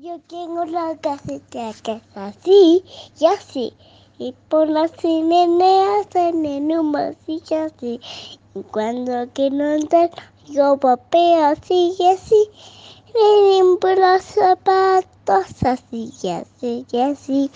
Yo tengo la casita que es así y así. Y por las chimeneas en un bolsillo así. Y cuando quiero entrar, yo papeo así y así. Me por los zapatos así y así y así.